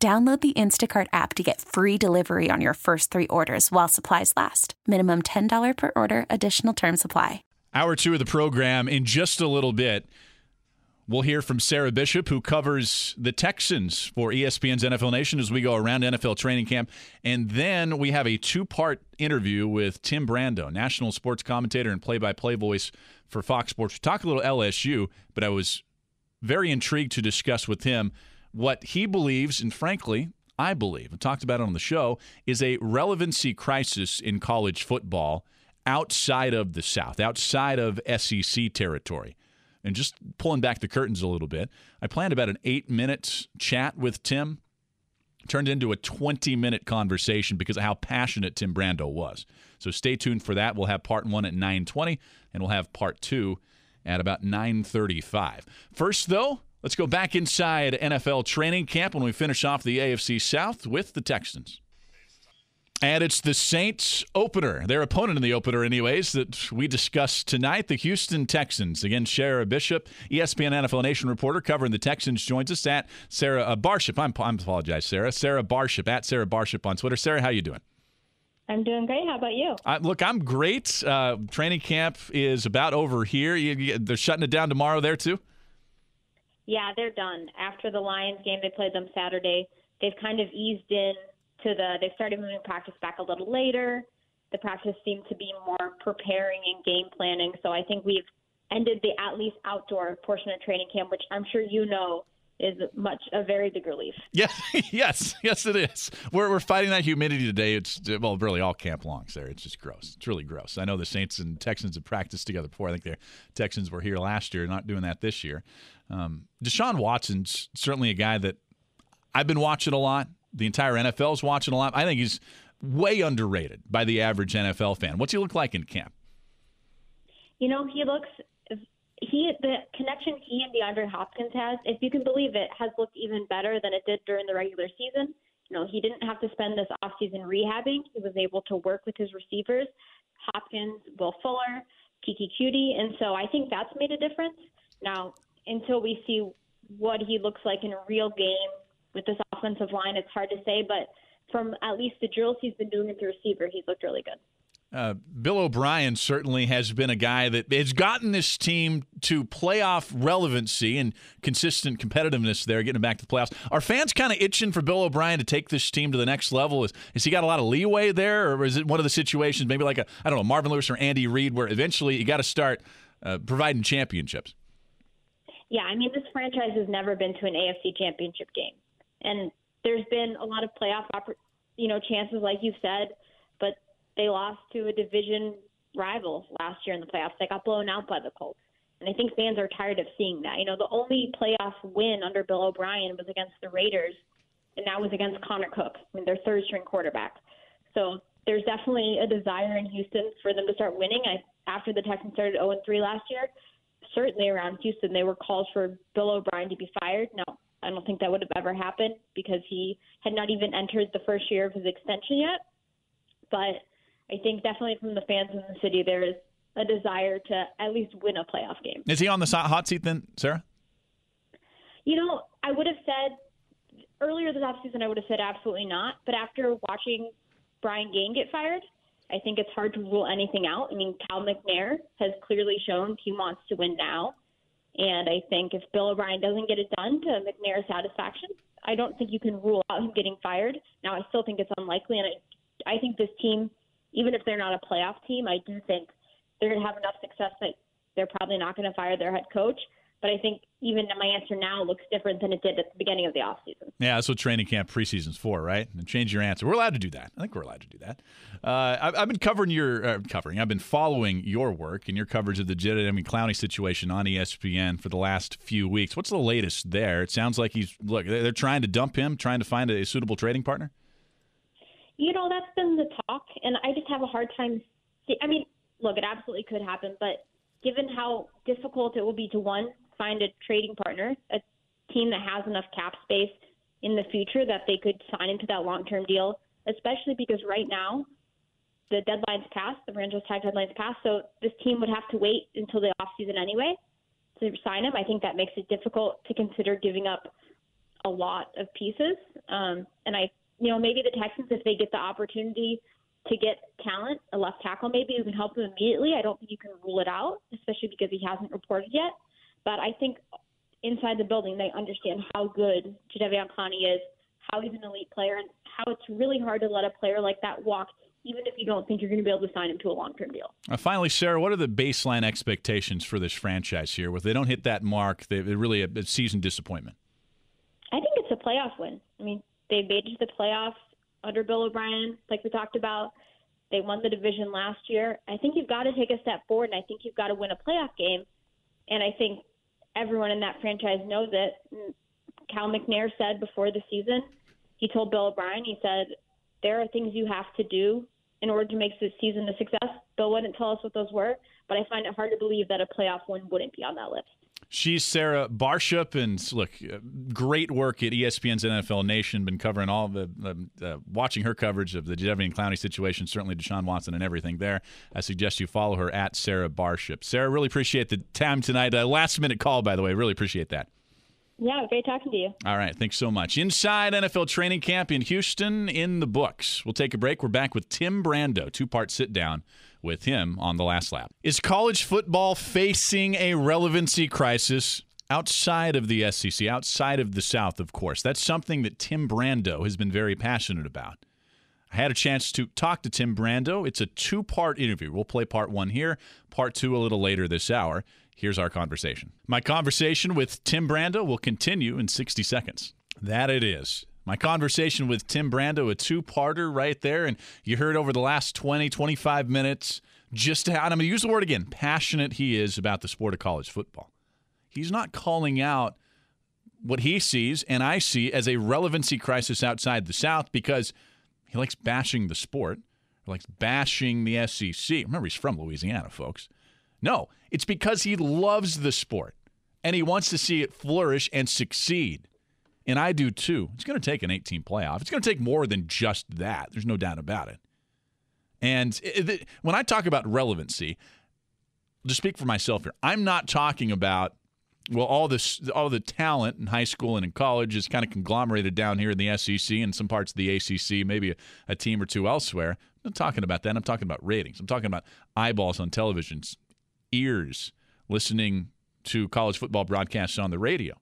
Download the Instacart app to get free delivery on your first three orders while supplies last. Minimum $10 per order, additional term supply. Hour two of the program in just a little bit. We'll hear from Sarah Bishop, who covers the Texans for ESPN's NFL Nation as we go around NFL training camp. And then we have a two part interview with Tim Brando, national sports commentator and play by play voice for Fox Sports. We talk a little LSU, but I was very intrigued to discuss with him what he believes, and frankly, I believe, and talked about it on the show, is a relevancy crisis in college football outside of the South, outside of SEC territory. And just pulling back the curtains a little bit, I planned about an eight minute chat with Tim. Turned into a 20 minute conversation because of how passionate Tim Brando was. So stay tuned for that. We'll have part one at 920, and we'll have part two at about 935. First, though, Let's go back inside NFL training camp when we finish off the AFC South with the Texans. And it's the Saints opener, their opponent in the opener, anyways, that we discussed tonight. The Houston Texans. Again, Sarah Bishop, ESPN NFL Nation reporter covering the Texans, joins us at Sarah uh, Barshop. I'm, I'm apologize, Sarah. Sarah Barshop, at Sarah Barshop on Twitter. Sarah, how you doing? I'm doing great. How about you? Uh, look, I'm great. Uh, training camp is about over here. You, you, they're shutting it down tomorrow there, too? Yeah, they're done. After the Lions game, they played them Saturday. They've kind of eased in to the. They've started moving practice back a little later. The practice seemed to be more preparing and game planning. So I think we've ended the at least outdoor portion of training camp, which I'm sure you know is much a very big relief. Yes, yes, yes, it is. We're we're fighting that humidity today. It's well, really all camp long, Sarah. It's just gross. It's really gross. I know the Saints and Texans have practiced together before. I think the Texans were here last year, not doing that this year. Um, Deshaun Watson's certainly a guy that I've been watching a lot. The entire NFL's watching a lot. I think he's way underrated by the average NFL fan. What's he look like in camp? You know, he looks he the connection he and DeAndre Hopkins has, if you can believe it, has looked even better than it did during the regular season. You know, he didn't have to spend this offseason rehabbing. He was able to work with his receivers, Hopkins, Will Fuller, Keke Coutee, and so I think that's made a difference. Now, until we see what he looks like in a real game with this offensive line, it's hard to say, but from at least the drills he's been doing with the receiver, he's looked really good. Uh, Bill O'Brien certainly has been a guy that has gotten this team to playoff relevancy and consistent competitiveness there, getting back to the playoffs. Are fans kind of itching for Bill O'Brien to take this team to the next level? Is, has he got a lot of leeway there, or is it one of the situations, maybe like a, I don't know, Marvin Lewis or Andy Reid, where eventually you got to start uh, providing championships? Yeah, I mean, this franchise has never been to an AFC championship game. And there's been a lot of playoff, you know, chances, like you said, they lost to a division rival last year in the playoffs. They got blown out by the Colts. And I think fans are tired of seeing that. You know, the only playoff win under Bill O'Brien was against the Raiders, and that was against Connor Cook, I mean, their third string quarterback. So there's definitely a desire in Houston for them to start winning. I, after the Texans started 0 3 last year, certainly around Houston, they were calls for Bill O'Brien to be fired. No, I don't think that would have ever happened because he had not even entered the first year of his extension yet. But I think definitely from the fans in the city, there is a desire to at least win a playoff game. Is he on the hot seat then, Sarah? You know, I would have said earlier this offseason, I would have said absolutely not. But after watching Brian Gaine get fired, I think it's hard to rule anything out. I mean, Cal McNair has clearly shown he wants to win now. And I think if Bill O'Brien doesn't get it done to McNair's satisfaction, I don't think you can rule out him getting fired. Now, I still think it's unlikely, and I, I think this team even if they're not a playoff team, I do think they're going to have enough success that they're probably not going to fire their head coach. But I think even my answer now looks different than it did at the beginning of the offseason. Yeah, that's what training camp preseason's for, right? And change your answer. We're allowed to do that. I think we're allowed to do that. Uh, I've, I've, been covering your uh, covering. I've been following your work and your coverage of the Jadeveon Clowney situation on ESPN for the last few weeks. What's the latest there? It sounds like he's look. They're trying to dump him, trying to find a suitable trading partner. You know, that's been the talk, and I just have a hard time. See, I mean, look, it absolutely could happen, but given how difficult it will be to one find a trading partner, a team that has enough cap space in the future that they could sign into that long-term deal, especially because right now the deadline's passed, the franchise tag deadline's passed, so this team would have to wait until the offseason anyway to sign him. I think that makes it difficult to consider giving up a lot of pieces. Um, and I you know, maybe the Texans, if they get the opportunity to get talent, a left tackle maybe who can help them immediately, I don't think you can rule it out, especially because he hasn't reported yet. But I think inside the building, they understand how good Jadeveon Clowney is, how he's an elite player, and how it's really hard to let a player like that walk even if you don't think you're going to be able to sign him to a long-term deal. Uh, finally, Sarah, what are the baseline expectations for this franchise here? If they don't hit that mark, they're really a, a season disappointment. I think it's a playoff win. I mean, they made it to the playoffs under Bill O'Brien, like we talked about. They won the division last year. I think you've got to take a step forward, and I think you've got to win a playoff game. And I think everyone in that franchise knows it. Cal McNair said before the season, he told Bill O'Brien, he said, there are things you have to do in order to make this season a success. Bill wouldn't tell us what those were, but I find it hard to believe that a playoff win wouldn't be on that list. She's Sarah Barshop, and look, uh, great work at ESPN's NFL Nation. Been covering all the, uh, watching her coverage of the Jadeveon Clowney situation, certainly Deshaun Watson and everything there. I suggest you follow her at Sarah Barshop. Sarah, really appreciate the time tonight. Uh, last minute call, by the way, really appreciate that. Yeah, great talking to you. All right, thanks so much. Inside NFL training camp in Houston in the books. We'll take a break. We're back with Tim Brando, two part sit down with him on the last lap. Is college football facing a relevancy crisis? Outside of the SEC, outside of the South, of course. That's something that Tim Brando has been very passionate about. I had a chance to talk to Tim Brando. It's a two part interview. We'll play part one here, part two a little later this hour. Here's our conversation. My conversation with Tim Brando will continue in 60 seconds. That it is. My conversation with Tim Brando, a two parter right there. And you heard over the last 20, 25 minutes just how, and I'm going to use the word again, passionate he is about the sport of college football. He's not calling out what he sees and I see as a relevancy crisis outside the South because he likes bashing the sport, likes bashing the SEC. Remember, he's from Louisiana, folks. No, it's because he loves the sport and he wants to see it flourish and succeed and I do too. It's going to take an 18 playoff. It's going to take more than just that. There's no doubt about it. And it, when I talk about relevancy, to speak for myself here, I'm not talking about well all this all the talent in high school and in college is kind of conglomerated down here in the SEC and some parts of the ACC, maybe a, a team or two elsewhere. I'm not talking about that. I'm talking about ratings. I'm talking about eyeballs on televisions, ears listening to college football broadcasts on the radio.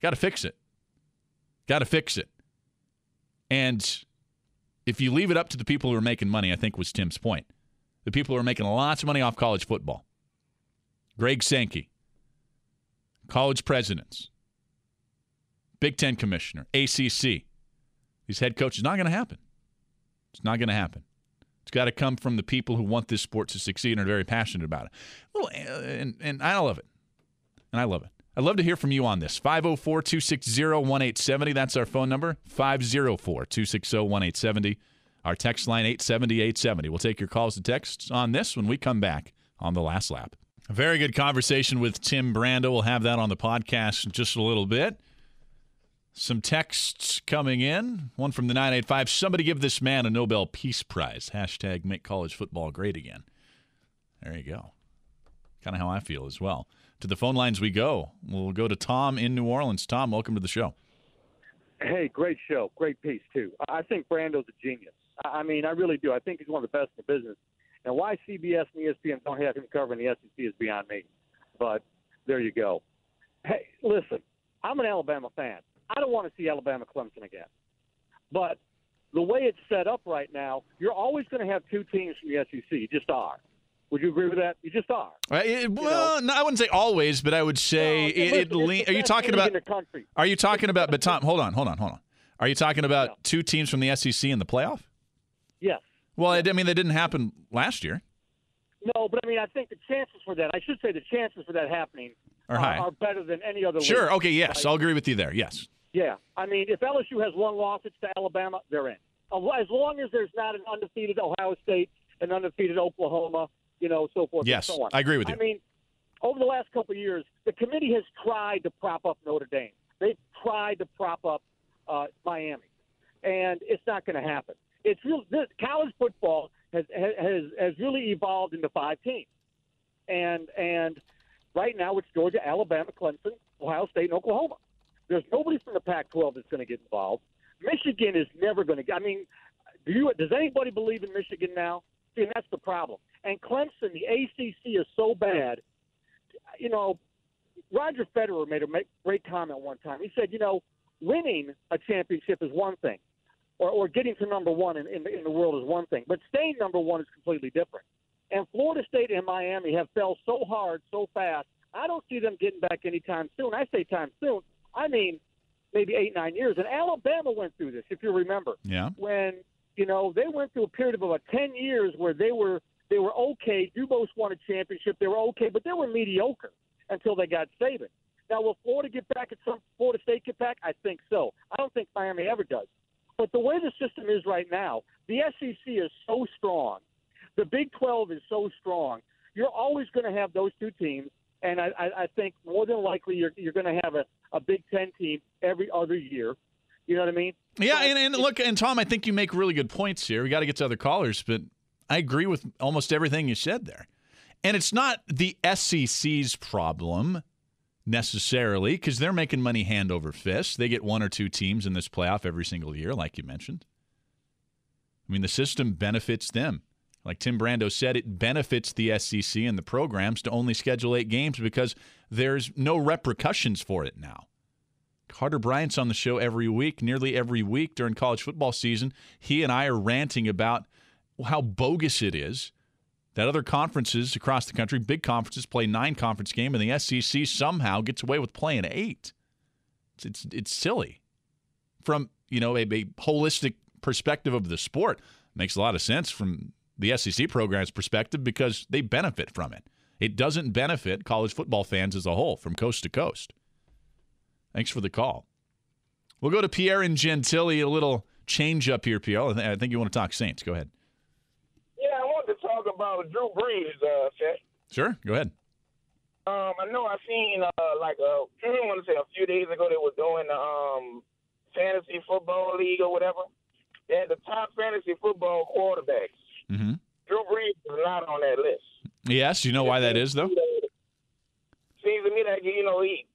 Got to fix it. Got to fix it. And if you leave it up to the people who are making money, I think was Tim's point. The people who are making lots of money off college football. Greg Sankey, college presidents, Big Ten commissioner, ACC. These head coaches, not going to happen. It's not going to happen. It's got to come from the people who want this sport to succeed and are very passionate about it. Well, and, and I love it. And I love it. I'd love to hear from you on this. 504 260 1870. That's our phone number. 504 260 1870. Our text line 870 870. We'll take your calls and texts on this when we come back on the last lap. A very good conversation with Tim Brando. We'll have that on the podcast in just a little bit. Some texts coming in. One from the 985. Somebody give this man a Nobel Peace Prize. Hashtag make college football great again. There you go. Kind of how I feel as well to the phone lines we go. We'll go to Tom in New Orleans. Tom, welcome to the show. Hey, great show. Great piece, too. I think Brando's a genius. I mean, I really do. I think he's one of the best in the business. And why CBS and ESPN don't have him covering the SEC is beyond me. But there you go. Hey, listen, I'm an Alabama fan. I don't want to see Alabama Clemson again. But the way it's set up right now, you're always going to have two teams from the SEC. You just are Would you agree with that? You just are. Uh, it, well, no, I wouldn't say always, but I would say Well, it. listen, it lean, are you talking about? in the country? Are you talking about? But Tom, hold on, hold on, hold on. Are you talking about Yeah. two teams from the SEC in the playoff? Yes. Well, I I mean, that didn't happen last year. No, but I mean, I think the chances for that, I should say the chances for that happening Are high. are better than any other Sure. league. Okay. Yes, Right? I'll agree with you there. Yes. Yeah. I mean, if LSU has one loss, it's to Alabama, they're in. As long as there's not an undefeated Ohio State, an undefeated Oklahoma, you know, so forth Yes, and so on. I agree with you. I mean, over the last couple of years, the committee has tried to prop up Notre Dame. They've tried to prop up uh, Miami, and it's not going to happen. It's real. This, college football has has has really evolved into five teams, and and right now it's Georgia, Alabama, Clemson, Ohio State, and Oklahoma. There's nobody from the Pac-12 that's going to get involved. Michigan is never going to. I mean, do you? Does anybody believe in Michigan now? See, and that's the problem. And Clemson, the ACC is so bad. You know, Roger Federer made a great comment one time. He said, you know, winning a championship is one thing, or, or getting to number one in, in, the, in the world is one thing, but staying number one is completely different. And Florida State and Miami have fell so hard, so fast. I don't see them getting back anytime soon. I say time soon. I mean, maybe eight, nine years. And Alabama went through this, if you remember Yeah. when you know they went through a period of about ten years where they were they were okay. Dubose won a championship. They were okay, but they were mediocre until they got Saban. Now, will Florida get back at some Florida State get back? I think so. I don't think Miami ever does. But the way the system is right now, the SEC is so strong. The Big 12 is so strong. You're always going to have those two teams, and I, I, I think more than likely you're, you're going to have a, a Big Ten team every other year. You know what I mean? Yeah, But and, and look, and Tom, I think you make really good points here. We got to get to other callers, but I agree with almost everything you said there. And it's not the SEC's problem necessarily because they're making money hand over fist. They get one or two teams in this playoff every single year, like you mentioned. I mean, the system benefits them. Like Tim Brando said, it benefits the SEC and the programs to only schedule eight games because there's no repercussions for it now. Carter Bryant's on the show every week, nearly every week during college football season. He and I are ranting about how bogus it is that other conferences across the country, big conferences, play nine conference game, and the SEC somehow gets away with playing eight. It's it's, it's silly. From you know a, a holistic perspective of the sport, makes a lot of sense from the SEC program's perspective because they benefit from it. It doesn't benefit college football fans as a whole from coast to coast. Thanks for the call. We'll go to Pierre and Gentilly. A little change up here, Pierre. I think you want to talk Saints. Go ahead. Yeah, I wanted to talk about Drew Brees, uh, Seth. Sure. Go ahead. Um, I know I seen uh, like uh, I want to say a few days ago they were doing the um fantasy football league or whatever. They had the top fantasy football quarterbacks. Mm-hmm. Drew Brees is not on that list. Yes. You know why that is, though? Seems to me that you know he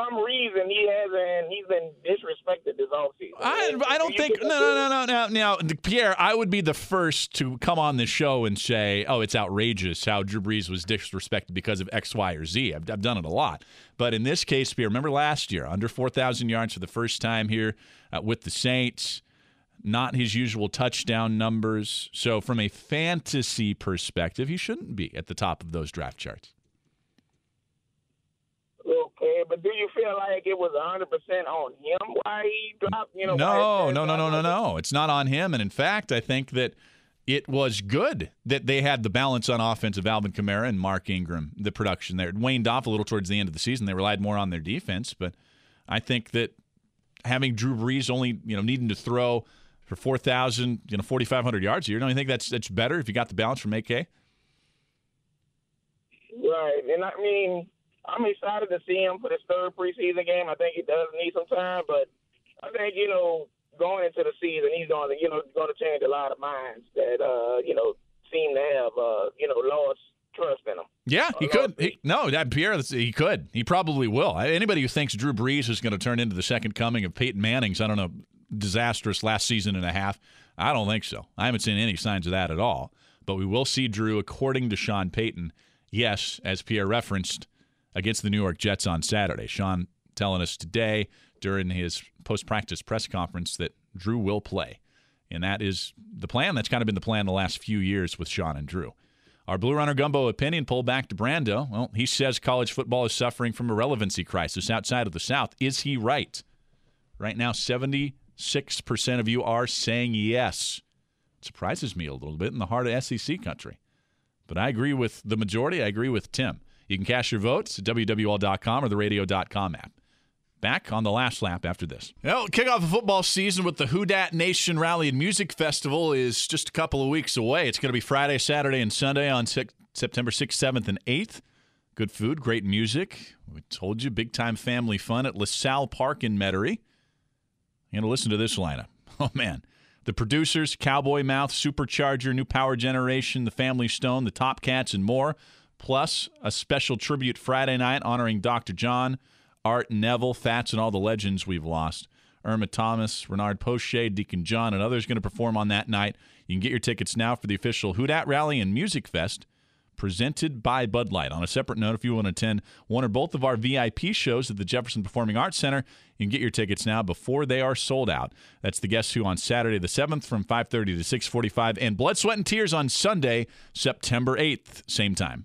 some reason he hasn't he's been disrespected this offseason. I, I don't think no no no no no now Pierre I would be the first to come on the show and say oh it's outrageous how Drew Brees was disrespected because of X Y or Z. I've, I've done it a lot. But in this case Pierre remember last year under four thousand yards for the first time here uh, with the Saints not his usual touchdown numbers. So from a fantasy perspective he shouldn't be at the top of those draft charts but do you feel like it was hundred percent on him why he dropped? You know, No, no, no, no, no, no. It's not on him. And in fact, I think that it was good that they had the balance on offense of Alvin Kamara and Mark Ingram, the production there. It waned off a little towards the end of the season. They relied more on their defense, but I think that having Drew Brees only, you know, needing to throw for 4,000, you know, 4,500 yards a year, don't you think that's that's better if you got the balance from AK? Right, and I mean, I'm excited to see him for this third preseason game. I think he does need some time, but I think you know going into the season, he's going to you know going to change a lot of minds that uh, you know seem to have uh, you know lost trust in him. Yeah, he could. no. He, no, that Pierre, he could. He probably will. Anybody who thinks Drew Brees is going to turn into the second coming of Peyton Manning's, I don't know, disastrous last season and a half, I don't think so. I haven't seen any signs of that at all. But we will see Drew, according to Sean Payton, yes, as Pierre referenced, against the New York Jets on Saturday. Sean telling us today during his post practice press conference that Drew will play. And that is the plan. That's kind of been the plan the last few years with Sean and Drew. Our Blue Runner Gumbo opinion poll back to Brando. Well, he says college football is suffering from a relevancy crisis outside of the South. Is he right? Right now, 76% of you are saying yes. It surprises me a little bit in the heart of SEC country. But I agree with the majority. I agree with Tim. You can cast your votes at WWL.com or the radio.com app. Back on the last lap after this. Well, kickoff of football season with the Who Dat Nation Rally and Music Festival is just a couple of weeks away. It's going to be Friday, Saturday, and Sunday on September 6th, 7th, and 8th. Good food, great music. We told you, big time family fun at LaSalle Park in Metairie. You're going to listen to this lineup. Oh, man. The producers, Cowboy Mouth, Supercharger, New Power Generation, The Family Stone, The Top Cats, and more. Plus, a special tribute Friday night honoring Dr. John. Art Neville, Fats, and all the legends we've lost. Irma Thomas, Renard Poche, Deacon John, and others going to perform on that night. You can get your tickets now for the official Who Dat Rally and Music Fest presented by Bud Light. On a separate note, if you want to attend one or both of our VIP shows at the Jefferson Performing Arts Center, you can get your tickets now before they are sold out. That's the Guess Who on Saturday the 7th from 5:30 to 6:45 and Blood, Sweat and Tears on Sunday, September 8th, same time.